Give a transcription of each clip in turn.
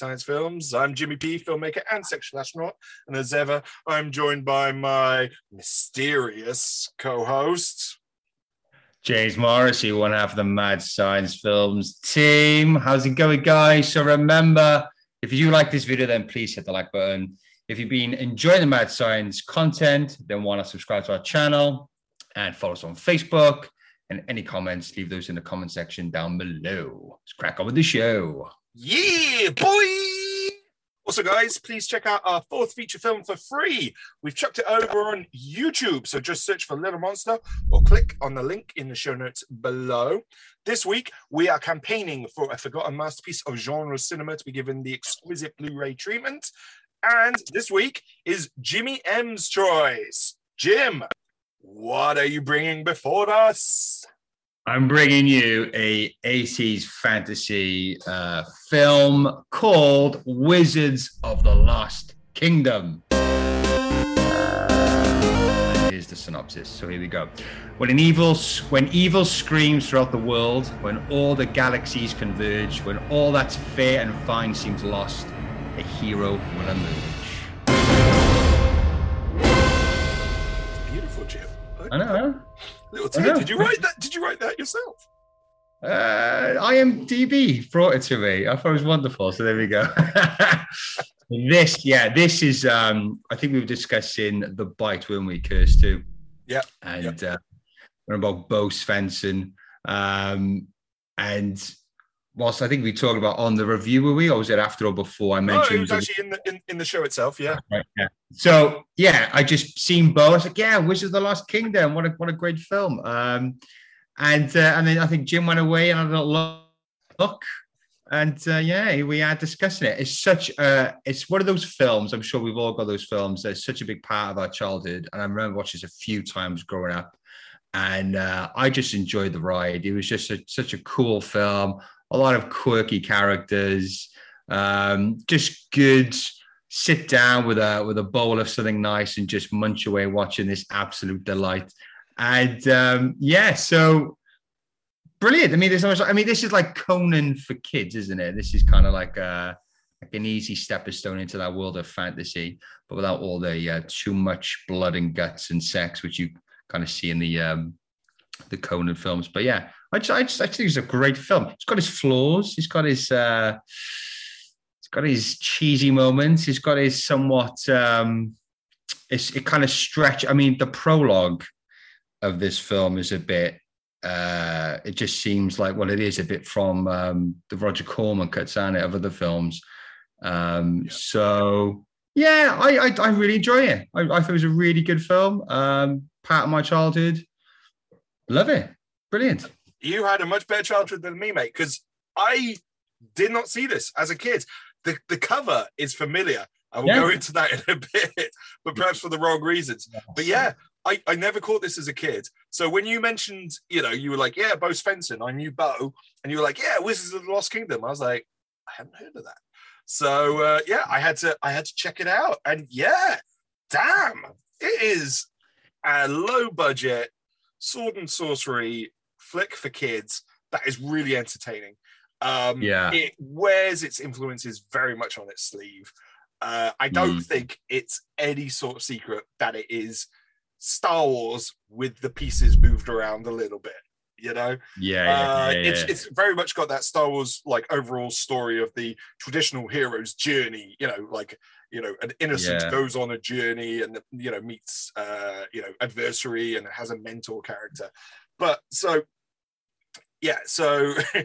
Science Films. I'm Jimmy P, filmmaker and sexual astronaut. And as ever, I'm joined by my mysterious co host, James Morrissey, one half of the Mad Science Films team. How's it going, guys? So remember, if you like this video, then please hit the like button. If you've been enjoying the Mad Science content, then want to subscribe to our channel and follow us on Facebook. And any comments, leave those in the comment section down below. Let's crack on with the show. Yeah, boy! Also, guys, please check out our fourth feature film for free. We've chucked it over on YouTube, so just search for Little Monster or click on the link in the show notes below. This week, we are campaigning for a forgotten masterpiece of genre cinema to be given the exquisite Blu ray treatment. And this week is Jimmy M's choice. Jim, what are you bringing before us? I'm bringing you a 80s fantasy uh, film called Wizards of the Lost Kingdom. Here's the synopsis. So here we go. When an evil, when evil screams throughout the world, when all the galaxies converge, when all that's fair and fine seems lost, a hero will emerge. Beautiful, Jim. I know. Little I Ted, know. did you write that? Did you write that yourself? Uh, IMDb brought it to me. I thought it was wonderful. So there we go. this, yeah, this is. Um, I think we were discussing the bite, weren't we, Curse too? Yeah. And uh, we're about Bo Svenson. Um, and whilst I think we talked about on the review, were we, or was it after or before I No, mentioned? it was actually in the in, in the show itself. Yeah. Right, yeah. So yeah, I just seen Bo. I was like, yeah, Wizards of the Lost Kingdom. What a what a great film. Um, and uh, and then I think Jim went away and I had a look, look. and uh, yeah, we are discussing it. It's such a it's one of those films. I'm sure we've all got those films. That's such a big part of our childhood, and I remember watching this a few times growing up. And uh, I just enjoyed the ride. It was just a, such a cool film. A lot of quirky characters, um, just good sit down with a with a bowl of something nice and just munch away watching this absolute delight. And um, yeah, so brilliant. I mean, there's so much. I mean, this is like Conan for kids, isn't it? This is kind of like a like an easy stepping stone into that world of fantasy, but without all the uh, too much blood and guts and sex, which you kind of see in the um, the Conan films. But yeah, I just I just I think it's a great film. It's got his flaws. He's got his. Uh, He's got his cheesy moments. He's got his somewhat um it's it kind of stretch. I mean, the prologue of this film is a bit uh it just seems like well, it is a bit from um the Roger Corman cuts on it of other films. Um Yeah. so yeah, I, I I really enjoy it. I, I thought it was a really good film. Um part of my childhood. Love it. Brilliant. You had a much better childhood than me, mate, because I did not see this as a kid. The the cover is familiar. I will Yeah. go into that in a bit, but perhaps for the wrong reasons. But yeah, I, I never caught this as a kid. So when you mentioned, you know, you were like, yeah, Bo Svenson, I knew Bo, and you were like, yeah, Wizards of the Lost Kingdom. I was like, I haven't heard of that. So uh, yeah, I had to I had to check it out, and yeah, damn, it is a low budget sword and sorcery flick for kids that is really entertaining. Um, Yeah. it wears its influences very much on its sleeve. Uh, I don't Mm. think it's any sort of secret that it is Star Wars with the pieces moved around a little bit. You know, Yeah, yeah, uh, yeah, it's yeah. it's very much got that Star Wars like overall story of the traditional hero's journey. You know, like you know, an innocent goes on a journey and you know meets uh, you know adversary and has a mentor character. But so yeah, so.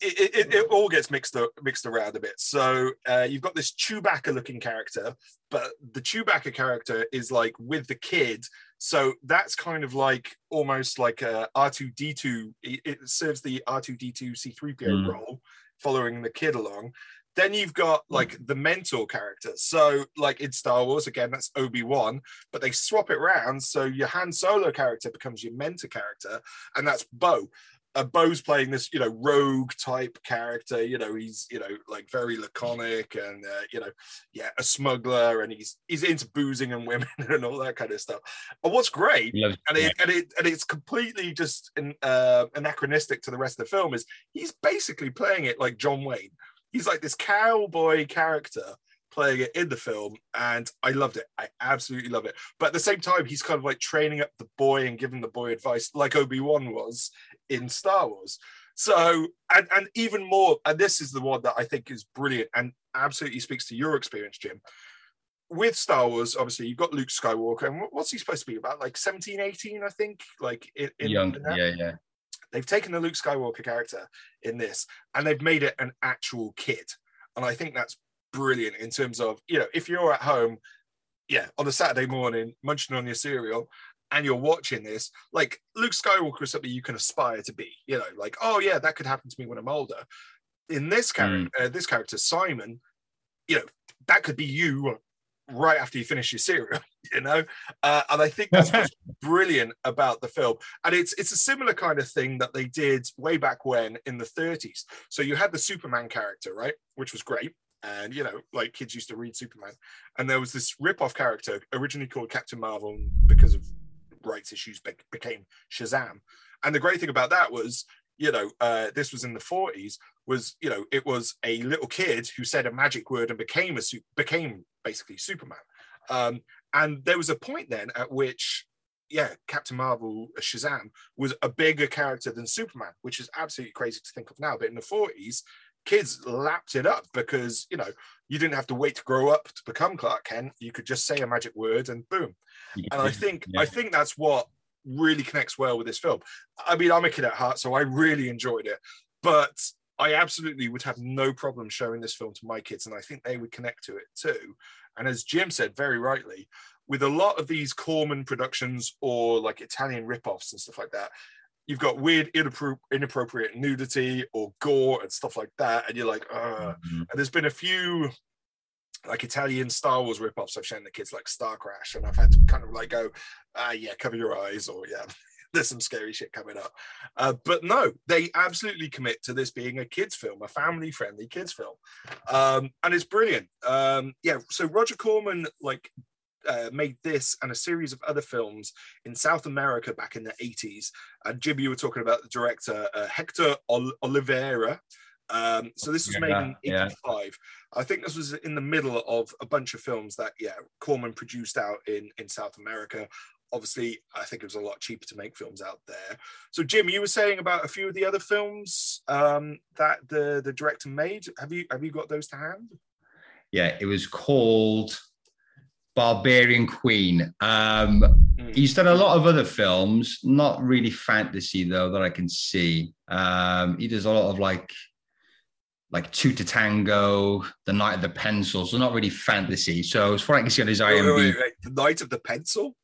It, it, it all gets mixed up, mixed around a bit. So uh, you've got this Chewbacca-looking character, but the Chewbacca character is like with the kid, so that's kind of like almost like a R2D2. It, it serves the R2D2 C3PO Mm. role, following the kid along. Then you've got like the mentor character. So, like in Star Wars, again, that's Obi Wan, but they swap it around. So your Han Solo character becomes your mentor character, and that's Bo. Uh, Bo's playing this, you know, rogue type character. You know, he's, you know, like very laconic and, uh, you know, yeah, a smuggler, and he's he's into boozing and women and all that kind of stuff. And what's great and it, and it and it's completely just an, uh, anachronistic to the rest of the film is he's basically playing it like John Wayne. he's like this cowboy character playing it in the film, and I loved it. I absolutely love it. But at the same time, he's kind of like training up the boy and giving the boy advice, like Obi Wan was in Star Wars. So, and and even more, and this is the one that I think is brilliant and absolutely speaks to your experience, Jim. With Star Wars, obviously, you've got Luke Skywalker, and what's he supposed to be about? Like 17, 18, I think. Like in, in Young, in yeah, yeah. they've taken the Luke Skywalker character in this and they've made it an actual kid. And I think that's brilliant in terms of, you know, if you're at home, yeah, on a Saturday morning, munching on your cereal, and you're watching this, like Luke Skywalker is something you can aspire to be, you know, like, oh yeah, that could happen to me when I'm older. In this character, uh, this character, Simon, you know, that could be you right after you finish your cereal, you know? Uh, and I think that's what's brilliant about the film. And it's it's a similar kind of thing that they did way back when in the 30s. So you had the Superman character, right? Which was great. And you know, like kids used to read Superman. And there was this rip-off character originally called Captain Marvel because of rights issues be- became Shazam. And the great thing about that was, you know, uh, this was in the 40s, was, you know, it was a little kid who said a magic word and became a su- became basically Superman. Um, and there was a point then at which, yeah, Captain Marvel, uh, Shazam, was a bigger character than Superman, which is absolutely crazy to think of now. But in the 40s, kids lapped it up because, you know, you didn't have to wait to grow up to become Clark Kent. You could just say a magic word and boom. And I think Yeah. I think that's what really connects well with this film. I mean, I'm a kid at heart, so I really enjoyed it. But I absolutely would have no problem showing this film to my kids, and I think they would connect to it too. And as Jim said very rightly, with a lot of these Corman productions or like Italian rip-offs and stuff like that, you've got weird, inappropriate nudity or gore and stuff like that, and you're like, Ugh. Mhm. And there's been a few like Italian Star Wars rip-offs I've shown the kids like Star Crash, and I've had to kind of like go, ah, yeah, cover your eyes, or yeah, there's some scary shit coming up. Uh, but no, they absolutely commit to this being a kids film, a family-friendly kids film, um, and it's brilliant. Um, yeah, so Roger Corman like uh, made this and a series of other films in South America back in the 80s. And Jim, you were talking about the director uh, Hector Ol- Olivera. Um, so this was made in Yeah, yeah. 85. I think this was in the middle of a bunch of films that, yeah, Corman produced out in, in South America. Obviously, I think it was a lot cheaper to make films out there. So, Jim, you were saying about a few of the other films um, that the, the director made. Have you have you got those to hand? Yeah, it was called Barbarian Queen. Um, Mm. he's done a lot of other films, not really fantasy though that I can see. Um, he does a lot of like like Two to Tango, The Night of the Pencils, so not really fantasy. So as far as I can see on his Wait, wait, IMDb, wait, wait. The Night of the Pencil?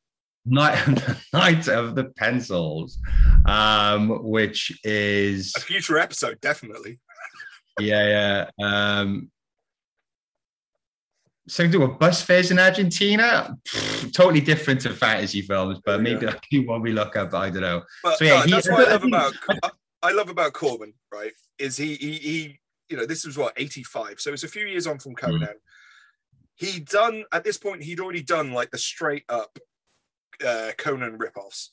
Night, the Night of the Pencils, um, which is A future episode, definitely. yeah, yeah. Um, something to do with bus fares in Argentina. Pfft, totally different to fantasy films, but Yeah. maybe that's one we look up. I don't know. But So, yeah, no, he- that's what I I love about I, I love about Corman, right? Is he he he you know, this was what 85. So it's a few years on from Hmm. Conan. He'd done at this point, he'd already done like the straight up uh Conan ripoffs.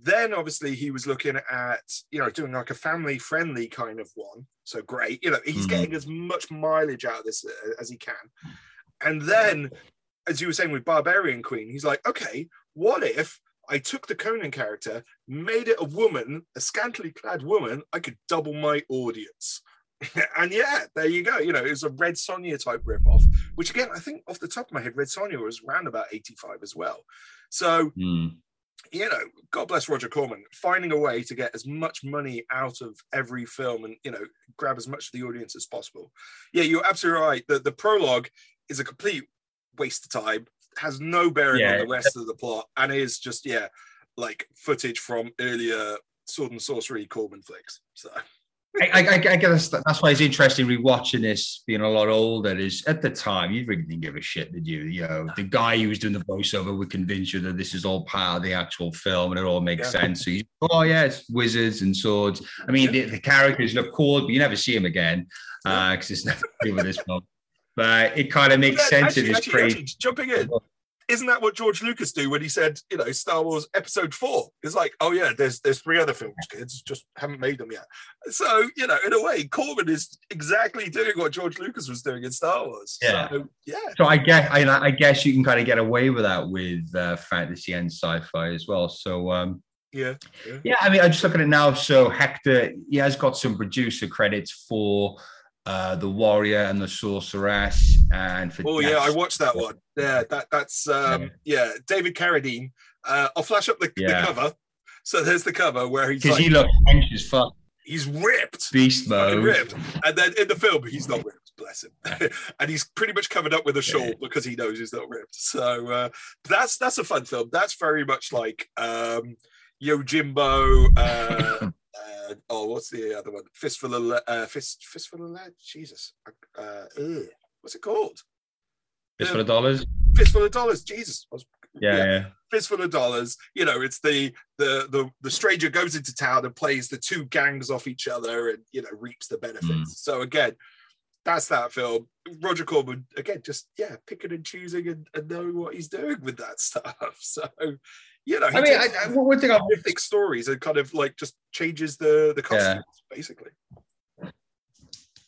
Then obviously he was looking at you know doing like a family friendly kind of one. So great, you know, he's Mhm. getting as much mileage out of this uh, as he can. And then, as you were saying with Barbarian Queen, he's like, okay, what if I took the Conan character, made it a woman, a scantily clad woman, I could double my audience. and yeah, there you go. You know, it was a Red Sonja type ripoff, which again, I think off the top of my head, Red Sonja was around about 85 as well. So, Hmm. you know, God bless Roger Corman, finding a way to get as much money out of every film and, you know, grab as much of the audience as possible. Yeah, you're absolutely right. The, the prologue is a complete waste of time, has no bearing on the rest of the plot, and is just, yeah, like footage from earlier sword and sorcery Corman flicks. So, I, I, I guess that's why it's interesting rewatching this being a lot older. Is at the time you really didn't give a shit, did you? You know, the guy who was doing the voiceover would convince you that this is all part of the actual film and it all makes Yeah. sense. So you, oh yeah, it's wizards and swords. I mean, the, the characters look cool, but you never see them again because uh, it's nothing to do with this film. But it kind of makes Yeah, sense actually, in this actually, crazy. actually, jumping in, isn't that what George Lucas do when he said, you know, Star Wars Episode Four? It's like, oh yeah, there's there's three other films, kids, just haven't made them yet. So you know, in a way, Corman is exactly doing what George Lucas was doing in Star Wars. Yeah, so, yeah. So I guess I, I guess you can kind of get away with that with uh, fantasy and sci-fi as well. So um, yeah, yeah, yeah. I mean, I just look at it now. So Hector, he has got some producer credits for uh, the Warrior and the Sorceress, and for oh yeah, I watched that one. Yeah, that that's um, yeah, David Carradine. Uh, I'll flash up the, Yeah. the cover. So there's the cover where he's because like, he looks as fuck, he's ripped, beast mode. ripped, and then in the film he's not ripped, bless him, and he's pretty much covered up with a shawl Yeah. because he knows he's not ripped. So uh, that's that's a fun film. That's very much like um, Yojimbo. Uh, uh, oh, what's the other one? Fistful of Le- uh, fist fistful of lead. Jesus, uh, ugh. what's it called? Just for the dollars. Fistful of dollars. Jesus, I was- Yeah, yeah. fistful of dollars. You know, it's the the the the stranger goes into town and plays the two gangs off each other and you know reaps the benefits. Mm. So again, that's that film. Roger Corman again, just yeah, picking and choosing and, and knowing what he's doing with that stuff. So you know, I mean, I, takes I, one thing I mythic stories and kind of like just changes the the costumes basically.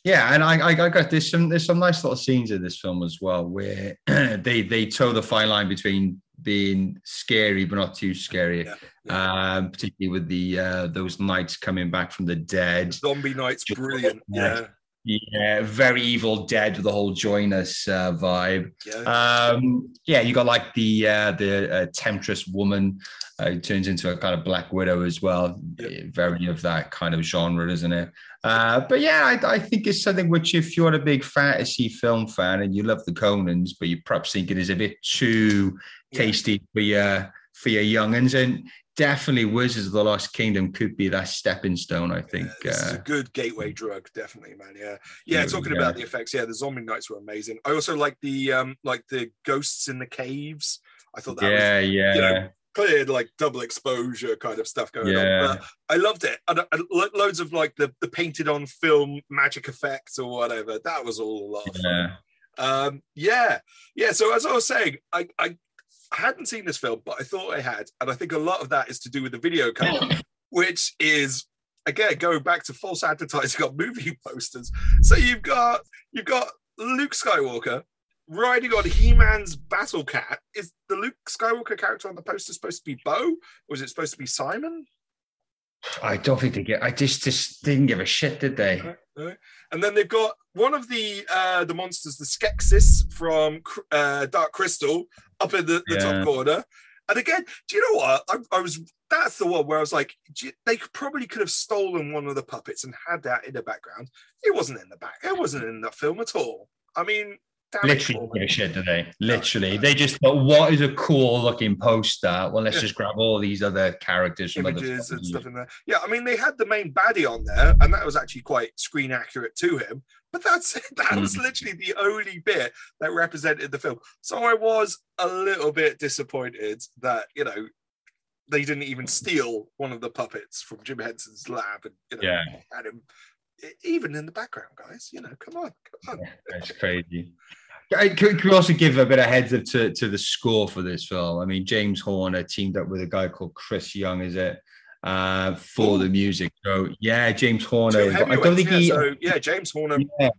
Yeah, and I, I, I got there's some there's some nice little scenes in this film as well where they they toe the fine line between being scary but not too scary. Yeah, yeah. Um, particularly with the uh, those knights coming back from the dead. Zombie Knight's Just- brilliant. Yeah, Yeah, very evil dead with the whole join us uh, vibe. yeah. Um, yeah, you got like the uh, the uh, temptress woman uh, who turns into a kind of black widow as well. Very of that kind of genre, isn't it? Uh, but yeah, I, I think it's something which, if you're a big fantasy film fan and you love the Conans, but you perhaps think it is a bit too Yeah. tasty for your for your younguns, and definitely Wizards of the Lost Kingdom could be that stepping stone. I think. Yeah, uh, a good gateway drug, definitely, man. Yeah, yeah. Yeah, talking about the effects, yeah, the zombie knights were amazing. I also like the um, like the ghosts in the caves. I thought that was yeah, you know, cleared like double exposure kind of stuff going Yeah. on. But I loved it. And, and loads of like the, the painted on film magic effects or whatever. That was all a lot of fun. yeah. Um, yeah, yeah. So as I was saying, I, I hadn't seen this film, but I thought I had, and I think a lot of that is to do with the video cover, which is again going back to false advertising on movie posters. So you've got you've got Luke Skywalker riding on He-Man's battle cat. Is the Luke Skywalker character on the poster supposed to be Bo, or is it supposed to be Simon? I don't think they get. I just just didn't give a shit, did they? Right. And then they've got one of the uh, the monsters, the Skeksis from uh, Dark Crystal, up in the, the Yeah. top corner. And again, do you know what? I, I was that's the one where I was like, you- they could- probably could have stolen one of the puppets and had that in the background. It wasn't in the back. It wasn't in that film at all. I mean, damn Literally Corman. didn't give a shit, they? Literally, they just thought, "What is a cool looking poster? Well, let's Yeah. just grab all these other characters images and stuff in there. Yeah, I mean, they had the main baddie on there, and that was actually quite screen accurate to him. But that's it. That was Mm. literally the only bit that represented the film. So I was a little bit disappointed that you know they didn't even steal one of the puppets from Jim Henson's lab and you know Yeah, had him even in the background, guys. You know, come on, come on. that's crazy. I- Could, could we also give a bit of heads up to, to the score for this film? I mean, James Horner teamed up with a guy called Chris Young, is it, uh, for Ooh. the music? So yeah, James Horner. I don't think yeah, he. so yeah, James Horner Yeah.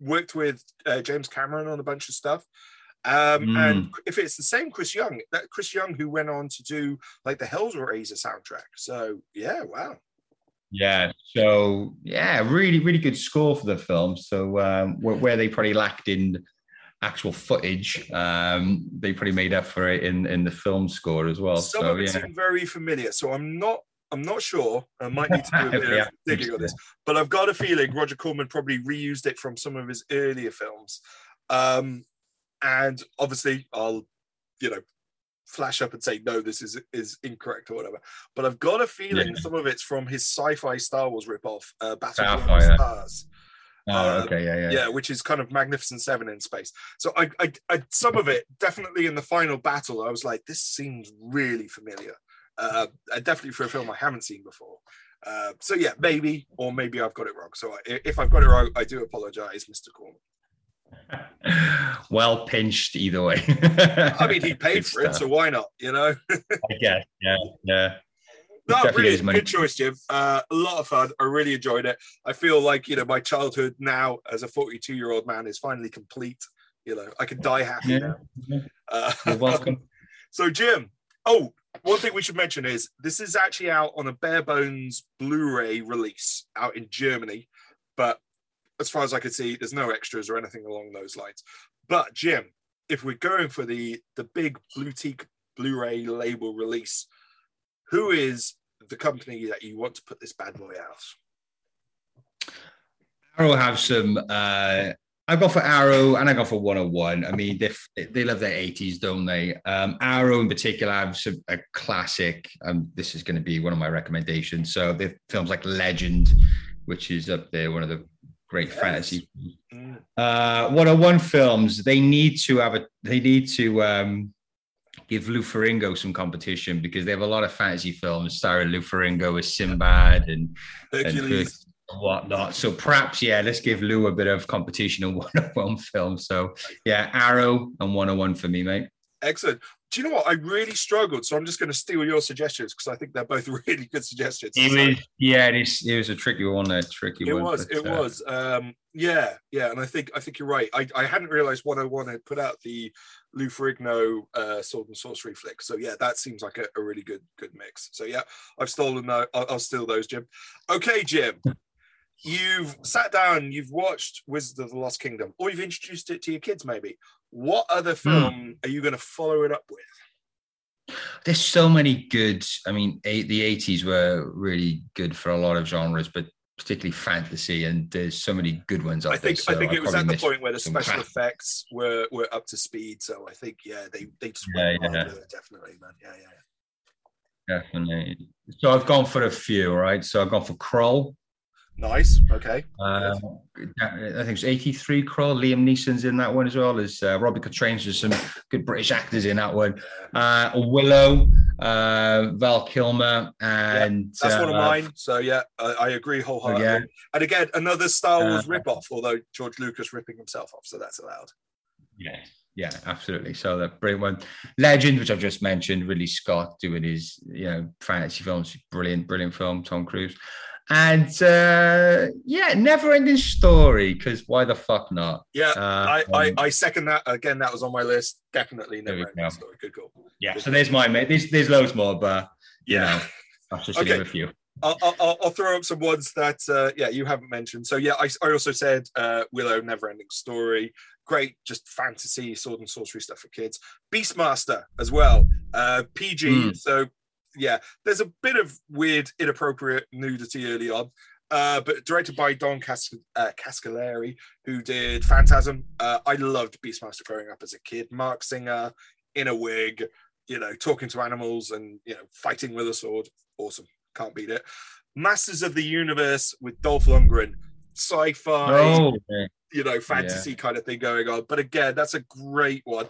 worked with uh, James Cameron on a bunch of stuff. Um, Mm. And if it's the same Chris Young, that Chris Young who went on to do like the Hellraiser soundtrack. So yeah, wow. Yeah. So yeah, really, really good score for the film. So um, where, where they probably lacked in actual footage, um, they probably made up for it in in the film score as well. Some so of it yeah, seemed very familiar. So I'm not. I'm not sure. I might need to do a bit Yeah. of digging on this, but I've got a feeling Roger Corman probably reused it from some of his earlier films. Um, and obviously, I'll, you know, flash up and say no, this is is incorrect or whatever. But I've got a feeling Yeah. some of it's from his sci-fi Star Wars ripoff, uh, Battle Starfire. Beyond the Stars. Oh, uh, okay, yeah, yeah, yeah, which is kind of Magnificent Seven in space. So I, I, I, some of it definitely in the final battle, I was like, this seems really familiar. Uh, definitely for a film I haven't seen before. Uh, so yeah, maybe, or maybe I've got it wrong. So I, if I've got it wrong, I do apologize, Mr. Corman. well pinched either way. I mean, he paid for it, so why not? You know. I guess. Yeah. Yeah. No, really good choice, Jim. Uh, a lot of fun. I really enjoyed it. I feel like you know my childhood now as a 42 year old man is finally complete. You know, I can die happy yeah. now. Uh, You're welcome. so, Jim. Oh, one thing we should mention is this is actually out on a bare bones Blu-ray release out in Germany, but as far as I could see, there's no extras or anything along those lines. But Jim, if we're going for the the big boutique Blu-ray label release, who is the company that you want to put this bad boy out? Arrow have some. Uh, I go for Arrow and I go for 101. I mean, they they love their 80s, don't they? Um, Arrow in particular have some, a classic. Um, this is going to be one of my recommendations. So the films like Legend, which is up there, one of the great yes. fantasy. Mm. Uh, 101 films. They need to have a. They need to. Um, give Lou some competition because they have a lot of fantasy films starring Lou as Sinbad and, Hercules. and whatnot. So perhaps, yeah, let's give Lou a bit of competition on 101 film. So yeah, Arrow and 101 for me, mate. Excellent do you know what? I really struggled, so I'm just going to steal your suggestions because I think they're both really good suggestions. It was, yeah, it, is, it was a tricky one. There, tricky it one. Was, but, it uh, was, um, yeah, yeah, and I think I think you're right. I, I hadn't realised 101 had put out the Lou Ferrigno uh, Sword and Sorcery flick. So yeah, that seems like a, a really good good mix. So yeah, I've stolen those. I'll, I'll steal those, Jim. Okay, Jim. You've sat down, you've watched Wizards of the Lost Kingdom, or you've introduced it to your kids, maybe. What other hmm. film mm. are you going to follow it up with? There's so many good. I mean, eight, the 80s were really good for a lot of genres, but particularly fantasy, and there's so many good ones. I think. There, so I think it was at the point where the special crap. effects were were up to speed. So I think, yeah, they they just yeah, yeah. definitely, man. Yeah, yeah, yeah. Definitely. So I've gone for a few, right? So I've gone for Krull. Nice. Okay. Uh, I think it's 83 Krull. Liam Neeson's in that one as well as uh, Robbie Coltrane's. There's some good British actors in that one. Uh, Willow, uh, Val Kilmer, and yeah, that's one of uh, mine. So yeah, I, I agree wholeheartedly. Yeah. And again, another Star Wars uh, ripoff, although George Lucas ripping himself off, so that's allowed. Yeah. Yeah, absolutely. So that brilliant one. Legend, which I've just mentioned, Ridley Scott doing his, you know, fantasy films, brilliant, brilliant film, Tom Cruise. And uh, yeah, never ending story because why the fuck not? Yeah, uh, I, I, um, I, second that. Again, that was on my list. Definitely never ending story. Good call. Yeah, Good so there's my mate. There's, there's loads more, but yeah, I'll just okay. give a few. I'll, I'll, I'll, throw up some ones that uh, yeah you haven't mentioned. So yeah, I, I also said uh, Willow, Never Ending Story, great, just fantasy sword and sorcery stuff for kids. Beastmaster as well, uh, PG. Mm. So yeah, there's a bit of weird, inappropriate nudity early on. Uh, but directed by Don Cas- uh, Coscarelli, who did Phantasm. Uh, I loved Beastmaster growing up as a kid. Marc Singer in a wig, you know, talking to animals and you know, fighting with a sword. Awesome, can't beat it. Masters of the Universe with Dolph Lundgren, sci-fi, oh, you know, fantasy yeah. kind of thing going on. But again, that's a great one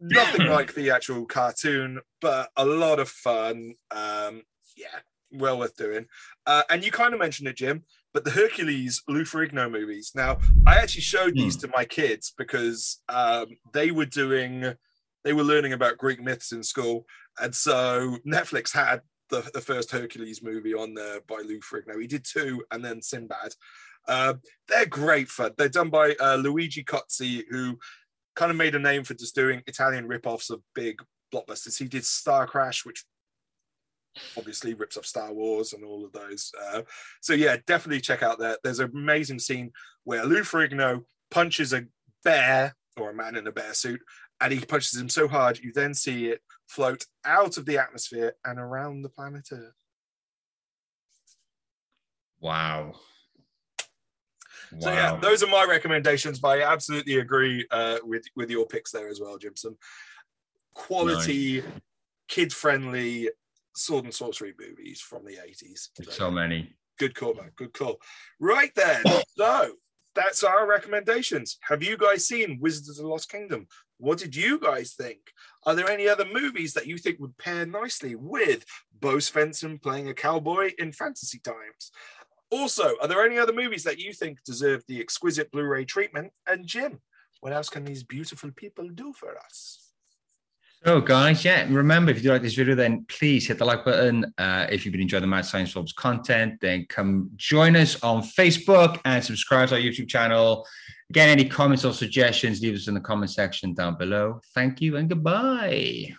nothing like the actual cartoon, but a lot of fun. Um, yeah, well worth doing. Uh, and you kind of mentioned it, Jim, but the Hercules Lou Ferrigno movies. Now, I actually showed these hmm. to my kids because um, they were doing, they were learning about Greek myths in school, and so Netflix had the, the first Hercules movie on there by Lou Ferrigno. He did two, and then Sinbad. Uh, they're great fun. They're done by uh, Luigi Cozzi, who kind of made a name for just doing Italian rip-offs of big blockbusters. He did Star Crash, which obviously rips off Star Wars and all of those. Uh, so yeah, definitely check out that. There's an amazing scene where Lou Ferrigno punches a bear or a man in a bear suit, and he punches him so hard you then see it float out of the atmosphere and around the planet Earth. Wow. Wow. So yeah, those are my recommendations. But I absolutely agree uh, with with your picks there as well, Jimson. Quality, nice. kid friendly sword and sorcery movies from the eighties. So, so many. Good call, man. Good call. Right then. so that's our recommendations. Have you guys seen Wizards of the Lost Kingdom? What did you guys think? Are there any other movies that you think would pair nicely with Bo Svenson playing a cowboy in fantasy times? Also, are there any other movies that you think deserve the exquisite Blu ray treatment? And Jim, what else can these beautiful people do for us? So, guys, yeah, remember if you like this video, then please hit the like button. Uh, if you've been enjoying the Mad Science Films content, then come join us on Facebook and subscribe to our YouTube channel. Again, any comments or suggestions, leave us in the comment section down below. Thank you and goodbye.